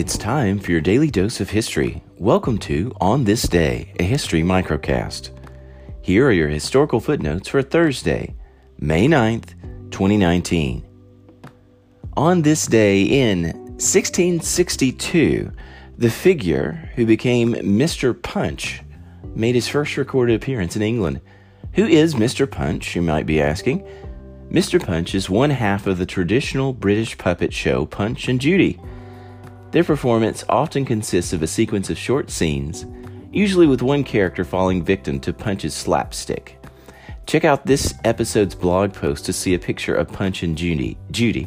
It's time for your daily dose of history. Welcome to On This Day, a history microcast. Here are your historical footnotes for Thursday, May 9th, 2019. On this day in 1662, the figure who became Mr. Punch made his first recorded appearance in England. Who is Mr. Punch, you might be asking? Mr. Punch is one half of the traditional British puppet show Punch and Judy. Their performance often consists of a sequence of short scenes, usually with one character falling victim to Punch's slapstick. Check out this episode's blog post to see a picture of Punch and Judy. Judy.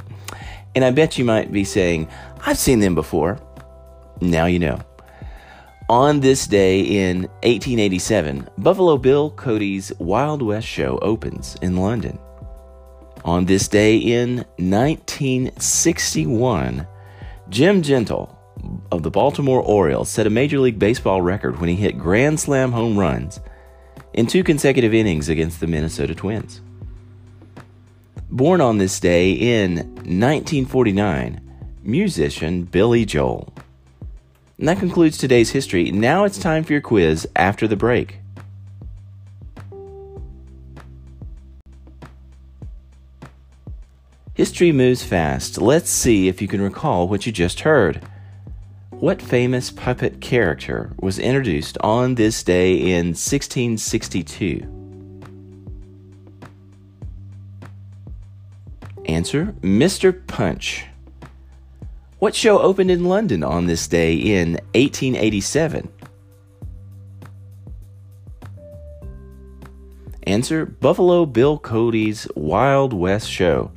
And I bet you might be saying, I've seen them before. Now you know. On this day in 1887, Buffalo Bill Cody's Wild West show opens in London. On this day in 1961, Jim Gentile of the Baltimore Orioles set a Major League Baseball record when he hit grand slam home runs in two consecutive innings against the Minnesota Twins. Born on this day in 1949, musician Billy Joel. And that concludes today's history. Now it's time for your quiz after the break. History moves fast. Let's see if you can recall what you just heard. What famous puppet character was introduced on this day in 1662? Answer Mr. Punch. What show opened in London on this day in 1887? Answer Buffalo Bill Cody's Wild West Show.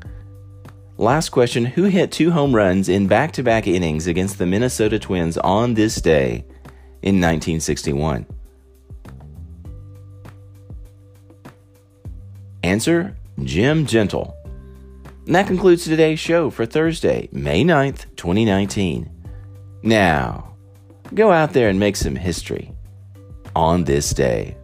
Last question Who hit two home runs in back to back innings against the Minnesota Twins on this day in 1961? Answer Jim Gentile. And that concludes today's show for Thursday, May 9th, 2019. Now, go out there and make some history on this day.